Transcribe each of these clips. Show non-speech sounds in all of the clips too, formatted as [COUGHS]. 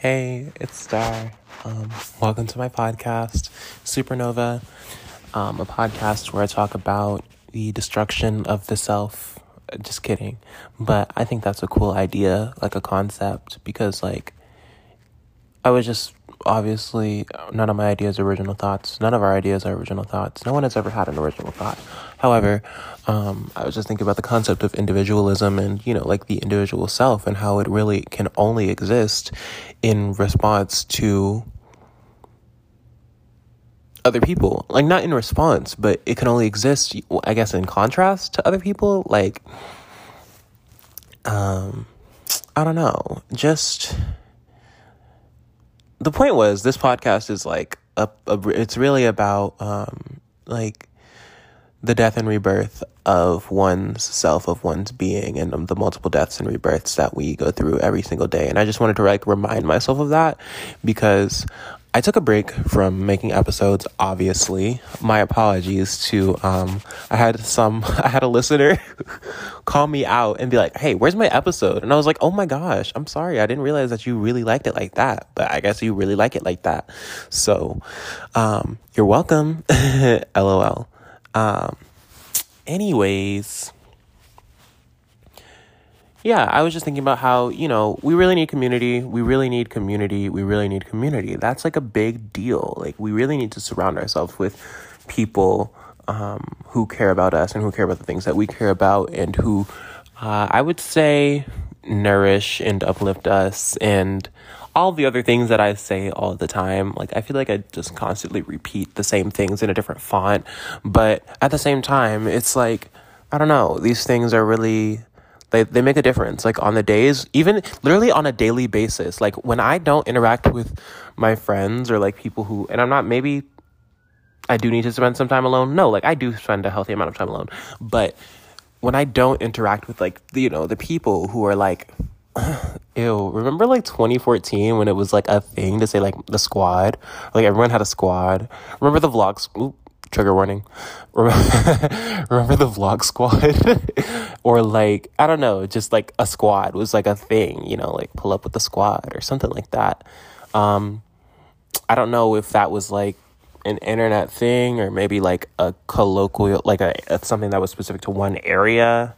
Hey, it's Star. Um, welcome to my podcast, Supernova, um, a podcast where I talk about the destruction of the self. Just kidding. But I think that's a cool idea, like a concept, because, like, I was just obviously none of my ideas are original thoughts. None of our ideas are original thoughts. No one has ever had an original thought. However, um, I was just thinking about the concept of individualism and, you know, like the individual self and how it really can only exist in response to other people. Like, not in response, but it can only exist, I guess, in contrast to other people. Like, um, I don't know. Just the point was this podcast is like a, a it's really about um like the death and rebirth of one's self of one's being and the multiple deaths and rebirths that we go through every single day. And i just wanted to like remind myself of that because I took a break from making episodes, obviously. My apologies to um I had some [LAUGHS] I had a listener [LAUGHS] call me out and be like, "Hey, where's my episode?" And I was like, "Oh my gosh, I'm sorry. I didn't realize that you really liked it like that." But I guess you really like it like that. So, um you're welcome. [LAUGHS] LOL. Um anyways, yeah, I was just thinking about how, you know, we really need community. We really need community. We really need community. That's like a big deal. Like, we really need to surround ourselves with people um, who care about us and who care about the things that we care about and who uh, I would say nourish and uplift us and all the other things that I say all the time. Like, I feel like I just constantly repeat the same things in a different font. But at the same time, it's like, I don't know, these things are really they, they make a difference like on the days even literally on a daily basis. Like when i don't interact with my friends or like people who and i'm not maybe i do need to spend some time alone. No like i do spend a healthy amount of time alone. But when i don't interact with like the, you know the people who are like [CLEARS THROAT] ew remember like 2014 when it was like a thing to say like the squad? Like everyone had a squad. Remember the vlogs trigger warning. [LAUGHS] Remember the vlog squad? [LAUGHS] or like, I don't know, just like a squad was like a thing, you know, like pull up with the squad or something like that. Um, I don't know if that was like an internet thing or maybe like a colloquial, like a, something that was specific to one area.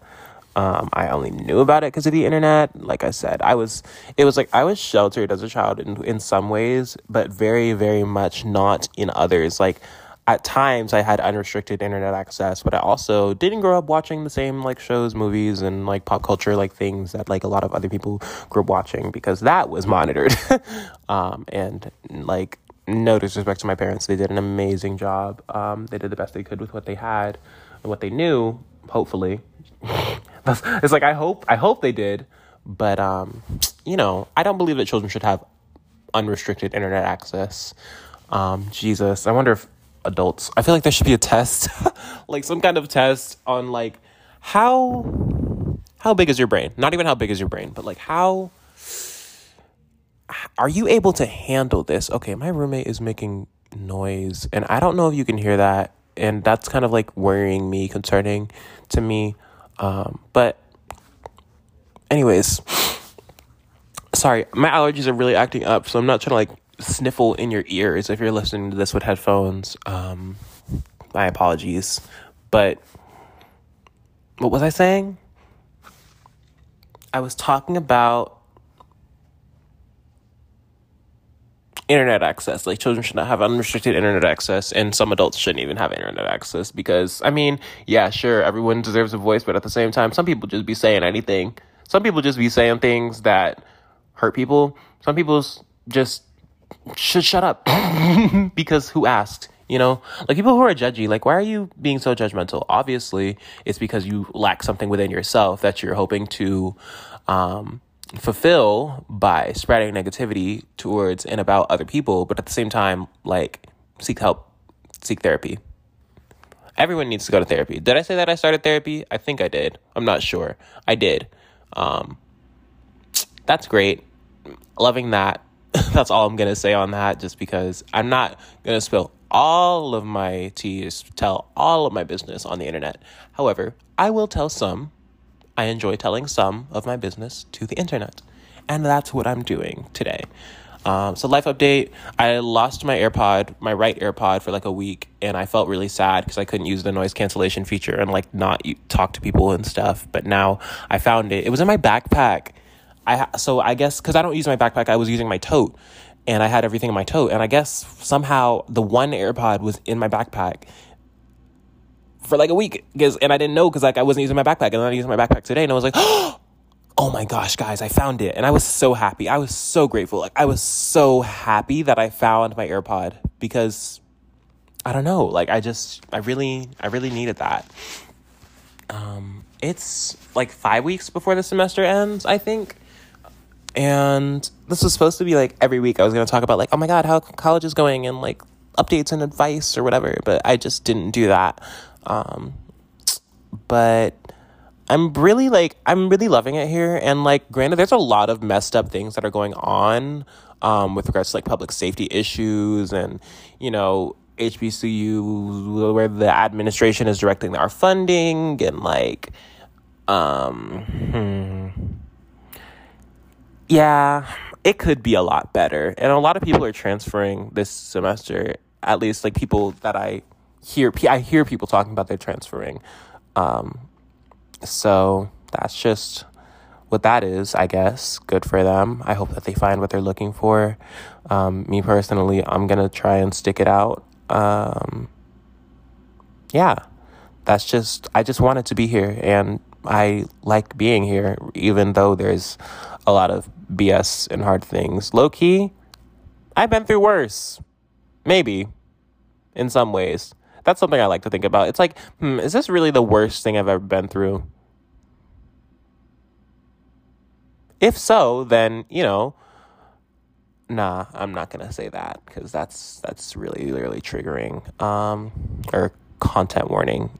Um, I only knew about it because of the internet. Like I said, I was, it was like I was sheltered as a child in, in some ways, but very, very much not in others. Like at times I had unrestricted internet access, but I also didn't grow up watching the same like shows, movies, and like pop culture like things that like a lot of other people grew up watching because that was monitored. [LAUGHS] um, and like no disrespect to my parents, they did an amazing job. Um, they did the best they could with what they had and what they knew. Hopefully, [LAUGHS] it's like I hope I hope they did, but um, you know I don't believe that children should have unrestricted internet access. Um, Jesus, I wonder if adults. I feel like there should be a test, [LAUGHS] like some kind of test on like how how big is your brain? Not even how big is your brain, but like how are you able to handle this? Okay, my roommate is making noise and I don't know if you can hear that and that's kind of like worrying me, concerning to me. Um, but anyways, sorry, my allergies are really acting up, so I'm not trying to like sniffle in your ears if you're listening to this with headphones. Um, my apologies. But what was I saying? I was talking about internet access. Like children should not have unrestricted internet access, and some adults shouldn't even have internet access because I mean, yeah, sure, everyone deserves a voice, but at the same time, some people just be saying anything. Some people just be saying things that hurt people. Some people just should shut up [LAUGHS] because who asked? You know, like people who are judgy, like, why are you being so judgmental? Obviously, it's because you lack something within yourself that you're hoping to um, fulfill by spreading negativity towards and about other people. But at the same time, like, seek help, seek therapy. Everyone needs to go to therapy. Did I say that I started therapy? I think I did. I'm not sure. I did. Um, that's great. Loving that. [COUGHS] that's all I'm to say on that, just because I'm not to spill all of my teas, tell all of my business on the internet. However, I will tell some. I enjoy telling some of my business to the internet. And that's what I'm doing today. Um, so life update: I lost my AirPod, my right AirPod, for like a week, and I felt really sad because I couldn't use the noise cancellation feature and like not talk to people and stuff. But now I found it. It was in my backpack. I so I guess because I don't use my backpack, I was using my tote, and I had everything in my tote, and I guess somehow the one AirPod was in my backpack for like a week because and I didn't know because like I wasn't using my backpack and then I used my backpack today and I was like [GASPS] oh my gosh guys I found it and I was so happy I was so grateful like I was so happy that I found my AirPod because I don't know like I just I really I really needed that. Um it's like 5 weeks before the semester ends I think and this was supposed to be like every week I was going to talk about like oh my god how college is going and like updates and advice or whatever but I just didn't do that um, but I'm really like I'm really loving it here. And like, granted, there's a lot of messed up things that are going on um, with regards to like public safety issues and you know HBCU where the administration is directing our funding and like um hmm, yeah it could be a lot better and a lot of people are transferring this semester at least like people that i hear I hear people talking about their transferring. Um, so that's just what that is, I guess. Good for them. I hope that they find what they're looking for. Um, me personally, I'm gonna try and stick it out. Um, yeah, that's just I just wanted to be here, and I like being here, even though there's a lot of BS and hard things. Low key, I've been through worse. Maybe, in some ways. That's something I like to think about. It's like, hmm, is this really the worst thing I've ever been through? If so, then, you know, nah, I'm not going to say that cuz that's that's really really triggering um or content warning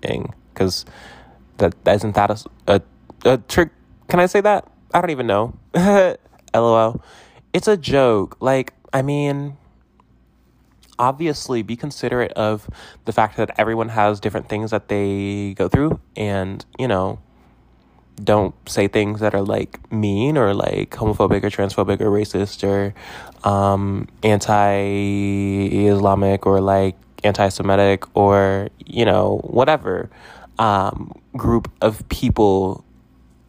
cuz that isn't that a a, a trick can I say that? I don't even know. [LAUGHS] LOL. It's a joke. Like, I mean, obviously be considerate of the fact that everyone has different things that they go through and, you know, don't say things that are like mean or like homophobic or transphobic or racist or um, anti-Islamic or like anti-Semitic or you know whatever um, group of people,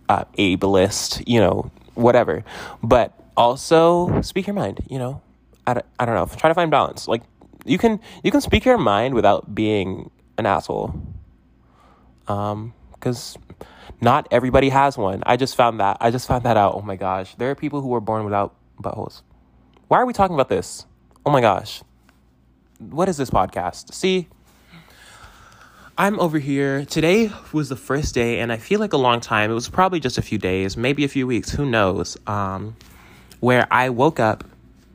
uh, ableist, you know whatever. But also speak your mind. You know, I don't, I don't know. Try to find balance. Like you can you can speak your mind without being an asshole. Um, because not everybody has one. I just found that. I just found that out. Oh my gosh, there are people who were born without buttholes. Why are we talking about this? Oh my gosh, what is this podcast? See. I'm over here. Today was the first day, and I feel like a long time. It was probably just a few days, maybe a few weeks, who knows? Um, where I woke up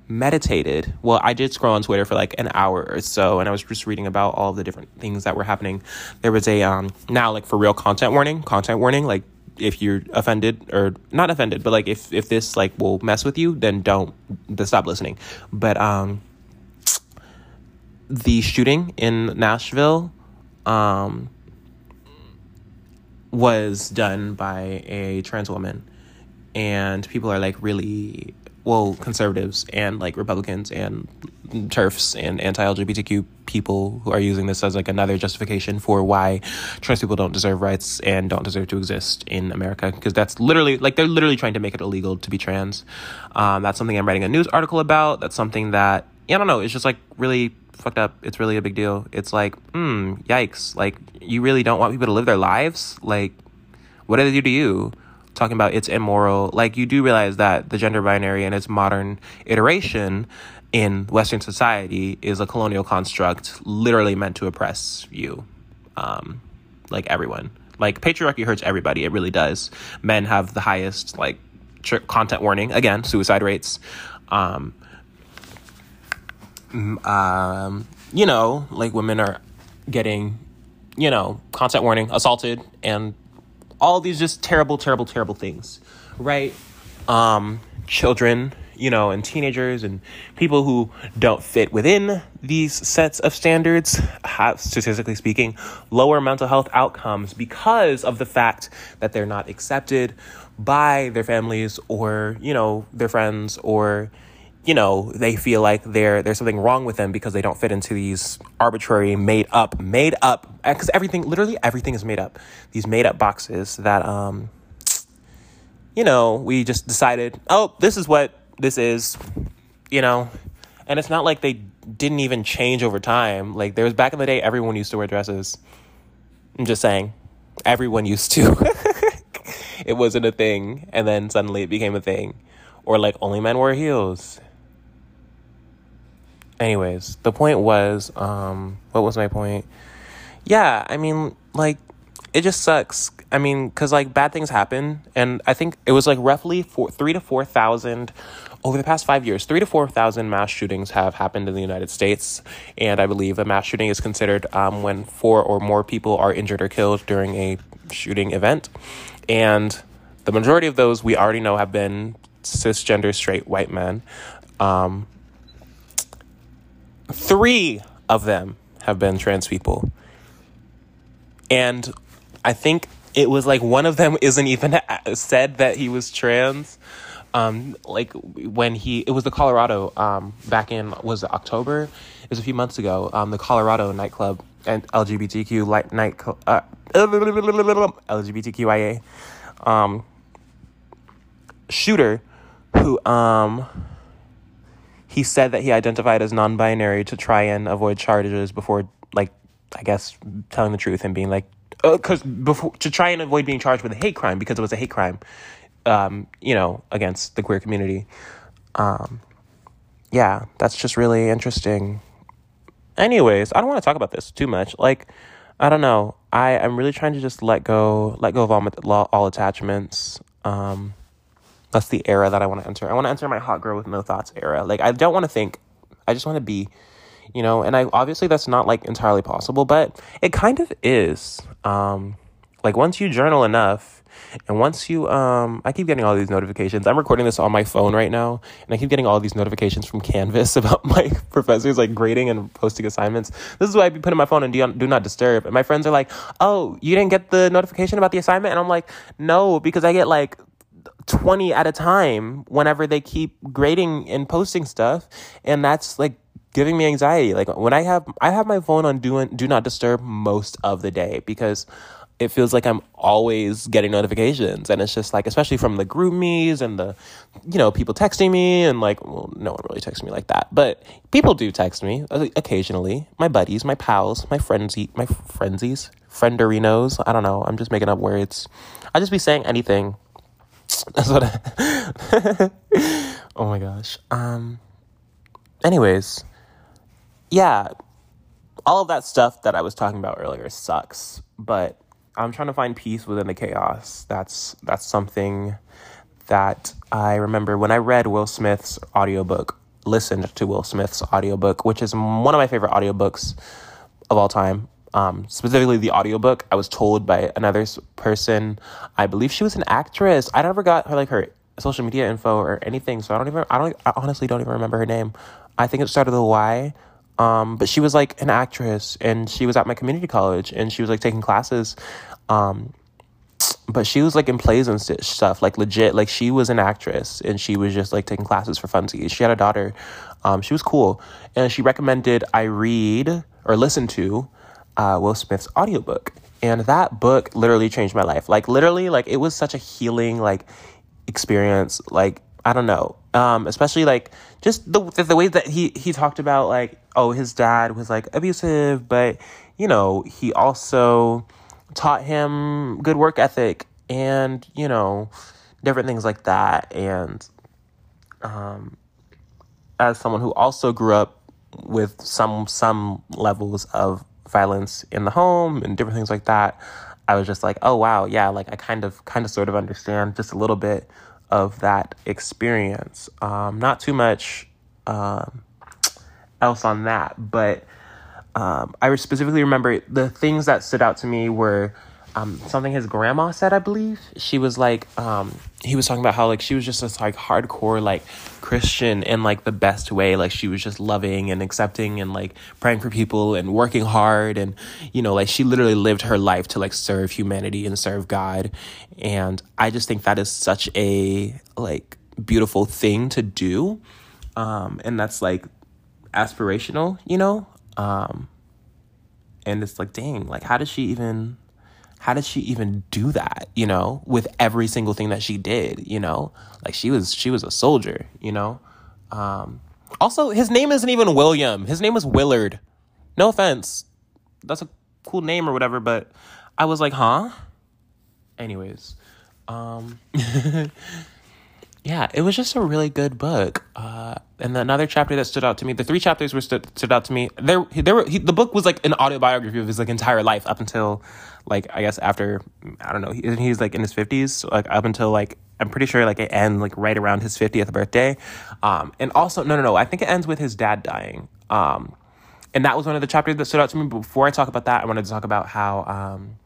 meditated. Well, I did scroll on Twitter for like an hour or so, and I was just reading about all the different things that were happening. There was a um now like for real content warning, content warning, like if you're offended or not offended, but like if if this like will mess with you, then don't stop listening. But um the shooting in Nashville um was done by a trans woman and people are like really well, conservatives and like Republicans and TERFs and anti LGBTQ people who are using this as like another justification for why trans people don't deserve rights and don't deserve to exist in America. Because that's literally like they're literally trying to make it illegal to be trans. Um, that's something I'm writing a news article about. That's something that, I don't know, it's just like really fucked up. It's really a big deal. It's like, hmm, yikes. Like, you really don't want people to live their lives? Like, what did they do to you? talking about it's immoral, like you do realize that the gender binary and its modern iteration in Western society is a colonial construct literally meant to oppress you, um, like everyone. Like patriarchy hurts everybody, it really does. Men have the highest, like, content warning, again, suicide rates. Um, um, you know, like women are getting, you know, content warning, assaulted, and all these just terrible, terrible, terrible things, right? Um, children, you know, and teenagers and people who don't fit within these sets of standards have, statistically speaking, lower mental health outcomes because of the fact that they're not accepted by their families or, you know, their friends or you know, they feel like there there's something wrong with them because they don't fit into these arbitrary, made up, made up, because everything, literally everything is made up. These made up boxes that, um, you know, we just decided, oh, this is what this is, you know, and it's not like they didn't even change over time. Like there was back in the day, everyone used to wear dresses. I'm just saying, everyone used to. [LAUGHS] it wasn't a thing, and then suddenly it became a thing, or like only men wear heels anyways, the point was, um, what was my point? Yeah, I mean, like, it just sucks. I mean, because like bad things happen, and I think it was like roughly four, three to four thousand over the past five years. Three to four thousand mass shootings have happened in the United States, and I believe a mass shooting is considered um, when four or more people are injured or killed during a shooting event, and the majority of those we already know have been cisgender straight white men. Um, Three of them have been trans people. And I think it was like one of them [LAUGHS] isn't even said that he was trans. Um, like when he, it was the Colorado, um, back in, was it October? It was a few months ago, um, the Colorado nightclub and LGBTQ light night, uh, [LAUGHS] LGBTQIA, um, shooter who, um, he said that he identified as non-binary to try and avoid charges before like i guess telling the truth and being like because uh, before to try and avoid being charged with a hate crime because it was a hate crime um, you know against the queer community. Um, yeah that's just really interesting. Anyways i don't want to talk about this too much. Like i don't know. I i'm really trying to just let go let go of all, all attachments. Um, that's the era that I want to enter. I want to enter my hot girl with no thoughts era. Like I don't want to think. I just want to be, you know, and I obviously that's not like entirely possible, but it kind of is. Um like once you journal enough and once you um I keep getting all these notifications. I'm recording this on my phone right now and I keep getting all these notifications from Canvas [LAUGHS] about my [LAUGHS] professors like grading and posting assignments. This is why I be putting my phone in do, do not disturb. And my friends are like, "Oh, you didn't get the notification about the assignment?" And I'm like, "No, because I get like 20 at a time whenever they keep grading and posting stuff and that's like giving me anxiety. Like when i have i have my phone on do, do not disturb most of the day because it feels like i'm always getting notifications. And it's just like especially from the GroupMes and the you know people texting me and like well no one really texts me like that but people do text me uh, occasionally. My buddies my pals my frenzy my frenzies frienderinos i don't know. I'm just making up words. I just be saying anything that's what I [LAUGHS] Oh my gosh. Um anyways, yeah, all of that stuff that I was talking about earlier sucks, but I'm trying to find peace within the chaos. That's that's something that I remember when I read Will Smith's audiobook, listened to Will Smith's audiobook, which is one of my favorite audiobooks of all time um, specifically the audiobook, I was told by another person. I believe she was an actress. I never got her like her social media info or anything, so I don't even. I don't. I honestly don't even remember her name. I think it started with a Y. Um, but she was like an actress, and she was at my community college, and she was like taking classes. Um, but she was like in plays and st- stuff, like legit. Like she was an actress, and she was just like taking classes for funsies. She had a daughter. Um, she was cool, and she recommended I read or listen to uh, Will Smith's audiobook. And that book literally changed my life. Like literally, like it was such a healing like experience. Like I don't know, um, especially like just the the way that he he talked about like oh his dad was like abusive, but you know he also taught him good work ethic and you know different things like that. And um, as someone who also grew up with some some levels of violence in the home and different things like that, I was just like, oh wow, yeah, like I kind of kind of sort of understand just a little bit of that experience. Um, not too much um, else on that, but um, I specifically remember the things that stood out to me were um, something his grandma said, I believe. She was like, um, he was talking about how like she was just this like hardcore like Christian in like the best way. Like she was just loving and accepting and like praying for people and working hard and you know like she literally lived her life to like serve humanity and serve God. And I just think that is such a like beautiful thing to do. um, and that's like aspirational, you know. Um, and it's like, dang, like how did she even? How did she even do that? You know, with every single thing that she did, you know, like she was she was a soldier, you know. Um, also, his name isn't even William. His name is Willard. No offense, that's a cool name or whatever, but I was like, huh? Anyways, um, [LAUGHS] yeah, it was just a really good book. Uh, and another chapter that stood out to me, the three chapters were stood, stood out to me. There, there were he, the book was like an autobiography of his like entire life up until, like I guess after I don't know, he, he's like in his fifties, so, like up until like I'm pretty sure like it ends like right around his fiftieth birthday. Um, and also no, no, no, I think it ends with his dad dying. Um, and that was one of the chapters that stood out to me. But before I talk about that, I wanted to talk about how. Um,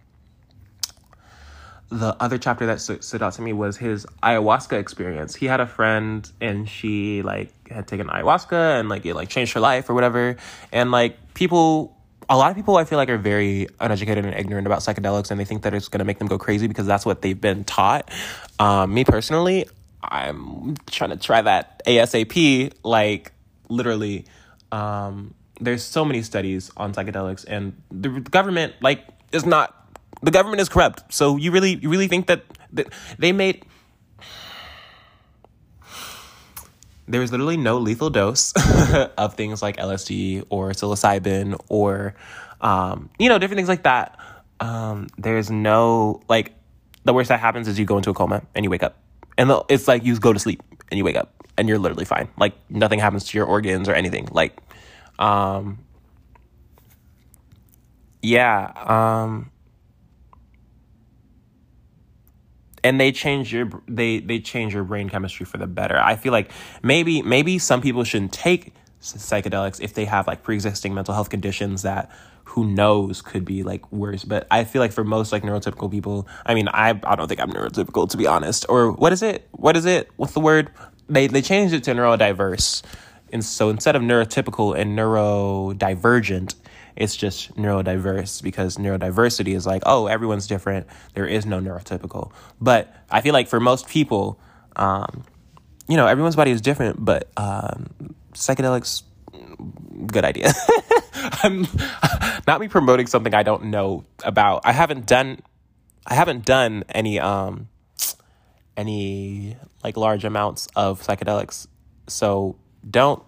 the other chapter that stood out to me was his ayahuasca experience. He had a friend and she like had taken ayahuasca and like it like changed her life or whatever. And like people a lot of people I feel like are very uneducated and ignorant about psychedelics and they think that it's gonna make them go crazy because that's what they've been taught. Um, me personally, I'm trying to try that ASAP, like literally. Um, there's so many studies on psychedelics and the government like is not the government is corrupt. So you really you really think that, that they made there is literally no lethal dose [LAUGHS] of things like LSD or psilocybin or um, you know different things like that. Um, there's no like the worst that happens is you go into a coma and you wake up, and the, it's like you go to sleep and you wake up and you're literally fine. Like nothing happens to your organs or anything. Like, um, yeah. Um, and they change your they they change your brain chemistry for the better. I feel like maybe maybe some people shouldn't take psychedelics if they have like pre-existing mental health conditions that who knows could be like worse. But i feel like for most like neurotypical people i mean i i don't think i'm neurotypical to be honest. Or what is it? What is it? What's the word? They they changed it to neurodiverse. And so instead of neurotypical and neurodivergent it's just neurodiverse because neurodiversity is like, oh, everyone's different. There is no neurotypical. But I feel like for most people, um, you know, everyone's body is different, but um, psychedelics, good idea. [LAUGHS] I'm [LAUGHS] not me promoting something I don't know about. I haven't done, I haven't done any, um, any like large amounts of psychedelics. So don't,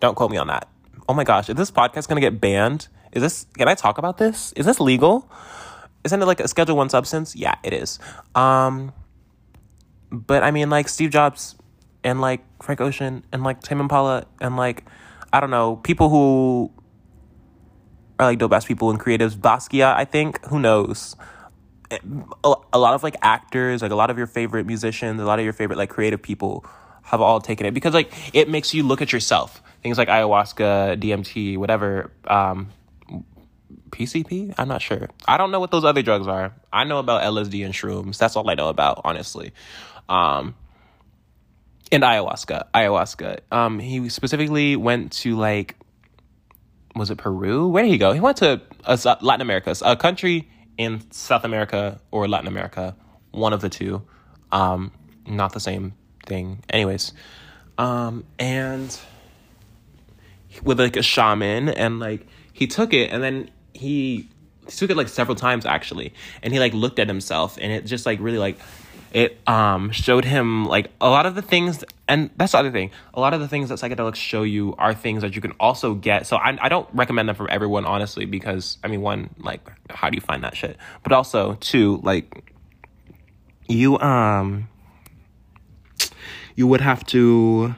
don't quote me on that. Oh my gosh, is this podcast gonna get banned? Is this, can I talk about this? Is this legal? Isn't it like a Schedule One substance? Yeah, it is. Um, but I mean, like Steve Jobs and like Frank Ocean and like Tame Impala and like, I don't know, people who are like dope ass people and creatives. Basquiat, I think. Who knows? A, a lot of like actors, like a lot of your favorite musicians, a lot of your favorite like creative people have all taken it because like it makes you look at yourself. Things like ayahuasca, DMT, whatever. Um, PCP? I'm not sure. I don't know what those other drugs are. I know about LSD and shrooms. That's all I know about, honestly. Um, and ayahuasca. Ayahuasca. Um, he specifically went to like, was it Peru? Where did he go? He went to Latin America, a country in South America or Latin America, one of the two. Um, not the same thing. Anyways, um, and with like a shaman and like he took it and then he, took it like several times actually and he like looked at himself and it just like really like it um showed him like a lot of the things and that's the other thing a lot of the things that psychedelics show you are things that you can also get so i, I don't recommend them for everyone honestly because i mean one like how do you find that shit? But also two like you um you would have to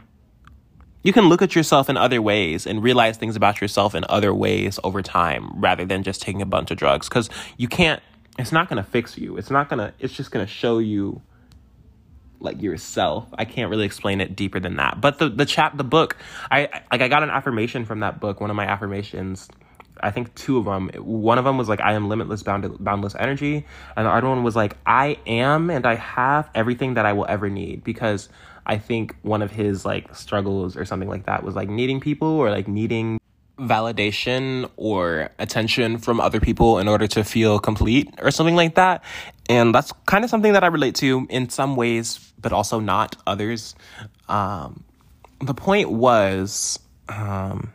you can look at yourself in other ways and realize things about yourself in other ways over time rather than just taking a bunch of drugs because you can't it's not going to fix you it's not going to it's just going to show you like yourself i can't really explain it deeper than that but the the chap the book i like i got an affirmation from that book one of my affirmations I think two of them. One of them was like, I am limitless, bound- boundless energy. And the other one was like, I am and I have everything that I will ever need because I think one of his like struggles or something like that was like needing people or like needing validation or attention from other people in order to feel complete or something like that. And that's kind of something that I relate to in some ways, but also not others. Um, the point was um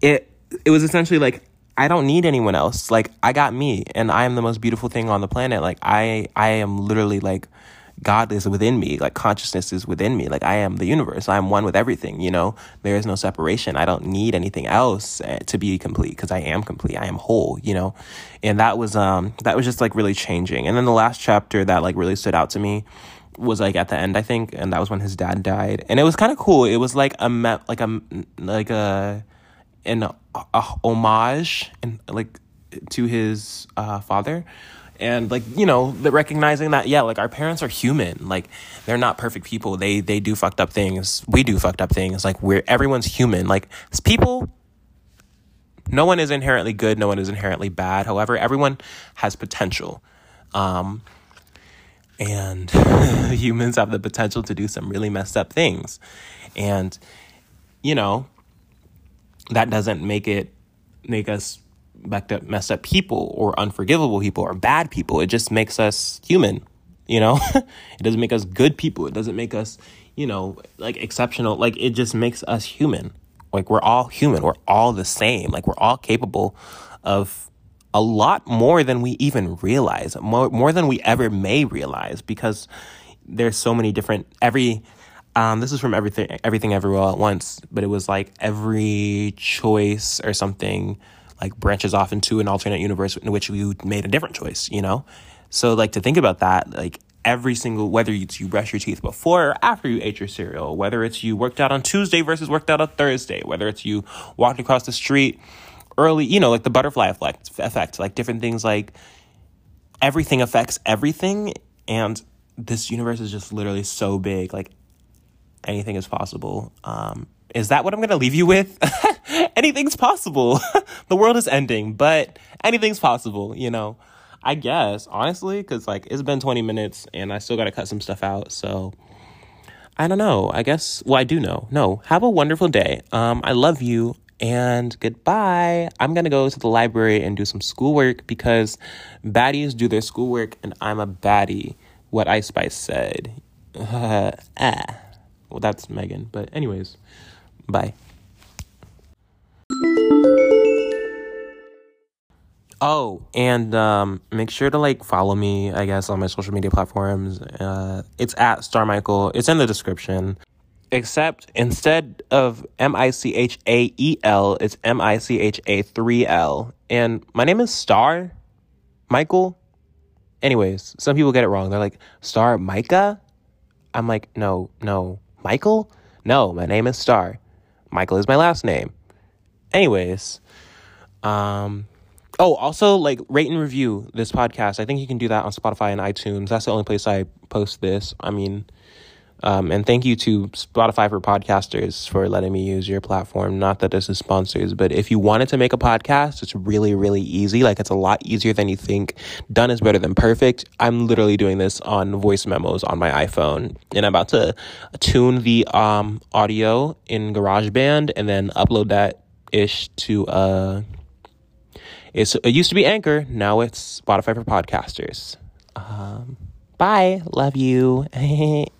it it was essentially like I don't need anyone else. Like I got me and I am the most beautiful thing on the planet. Like I I am literally like God is within me, like consciousness is within me. Like I am the universe. I am one with everything, you know? There is no separation. I don't need anything else eh, to be complete because I am complete. I am whole, you know? And that was um that was just like really changing. And then the last chapter that like really stood out to me was like at the end, I think, and that was when his dad died. And it was kind of cool. It was like a like a like a an a homage and like to his uh, father and like you know recognizing that yeah like our parents are human. Like they're not perfect people. They they do fucked up things. We do fucked up things. Like we're everyone's human. Like people no one is inherently good. No one is inherently bad. However everyone has potential. Um and [LAUGHS] humans have the potential to do some really messed up things. And you know that doesn't make it make us backed up, messed up people or unforgivable people or bad people. It just makes us human, you know? [LAUGHS] it doesn't make us good people. It doesn't make us, you know, like exceptional. Like it just makes us human. Like we're all human. We're all the same. Like we're all capable of a lot more than we even realize, more, more than we ever may realize because there's so many different, every, um, this is from everything, everything everywhere at once, but it was like every choice or something like branches off into an alternate universe in which you made a different choice, you know? So like to think about that, like every single whether it's you brush your teeth before or after you ate your cereal, whether it's you worked out on Tuesday versus worked out on Thursday, whether it's you walked across the street early, you know, like the butterfly effect, effect like different things like everything affects everything and this universe is just literally so big like anything is possible um is that what I'm to leave you with? [LAUGHS] anything's possible. [LAUGHS] the world is ending, but anything's possible, you know. I guess, honestly, cuz like it's been 20 minutes and I still got to cut some stuff out, so I don't know. I guess well I do know. No, have a wonderful day. Um I love you and goodbye. I'm going to go to the library and do some schoolwork because baddies do their schoolwork and I'm a baddie. What Ice Spice said. Uh, [LAUGHS] ah. Well, that's Megan, but anyways. Bye. Oh, and um, make sure to like follow me, I guess, on my social media platforms. Uh, it's at Star Michael. It's in the description. Except instead of M I C H A E L, it's M I C H A 3 L. And my name is Star Michael. Anyways, some people get it wrong. They're like, Star Micah? I'm like, no, no. Michael? No, my name is Star. Michael is my last name. Anyways, um, oh, also like rate and review this podcast. I think you can do that on Spotify and iTunes. That's the only place I post this. I mean, um, and thank you to Spotify for Podcasters for letting me use your platform. Not that this is sponsors, but if you wanted to make a podcast, it's really, really easy. Like it's a lot easier than you think. Done is better than perfect. I'm literally doing this on voice memos on my iPhone, and I'm about to tune the um, audio in GarageBand and then upload that ish to uh. It's, it used to be Anchor. Now it's Spotify for podcasters. Um, bye. Love you. [LAUGHS]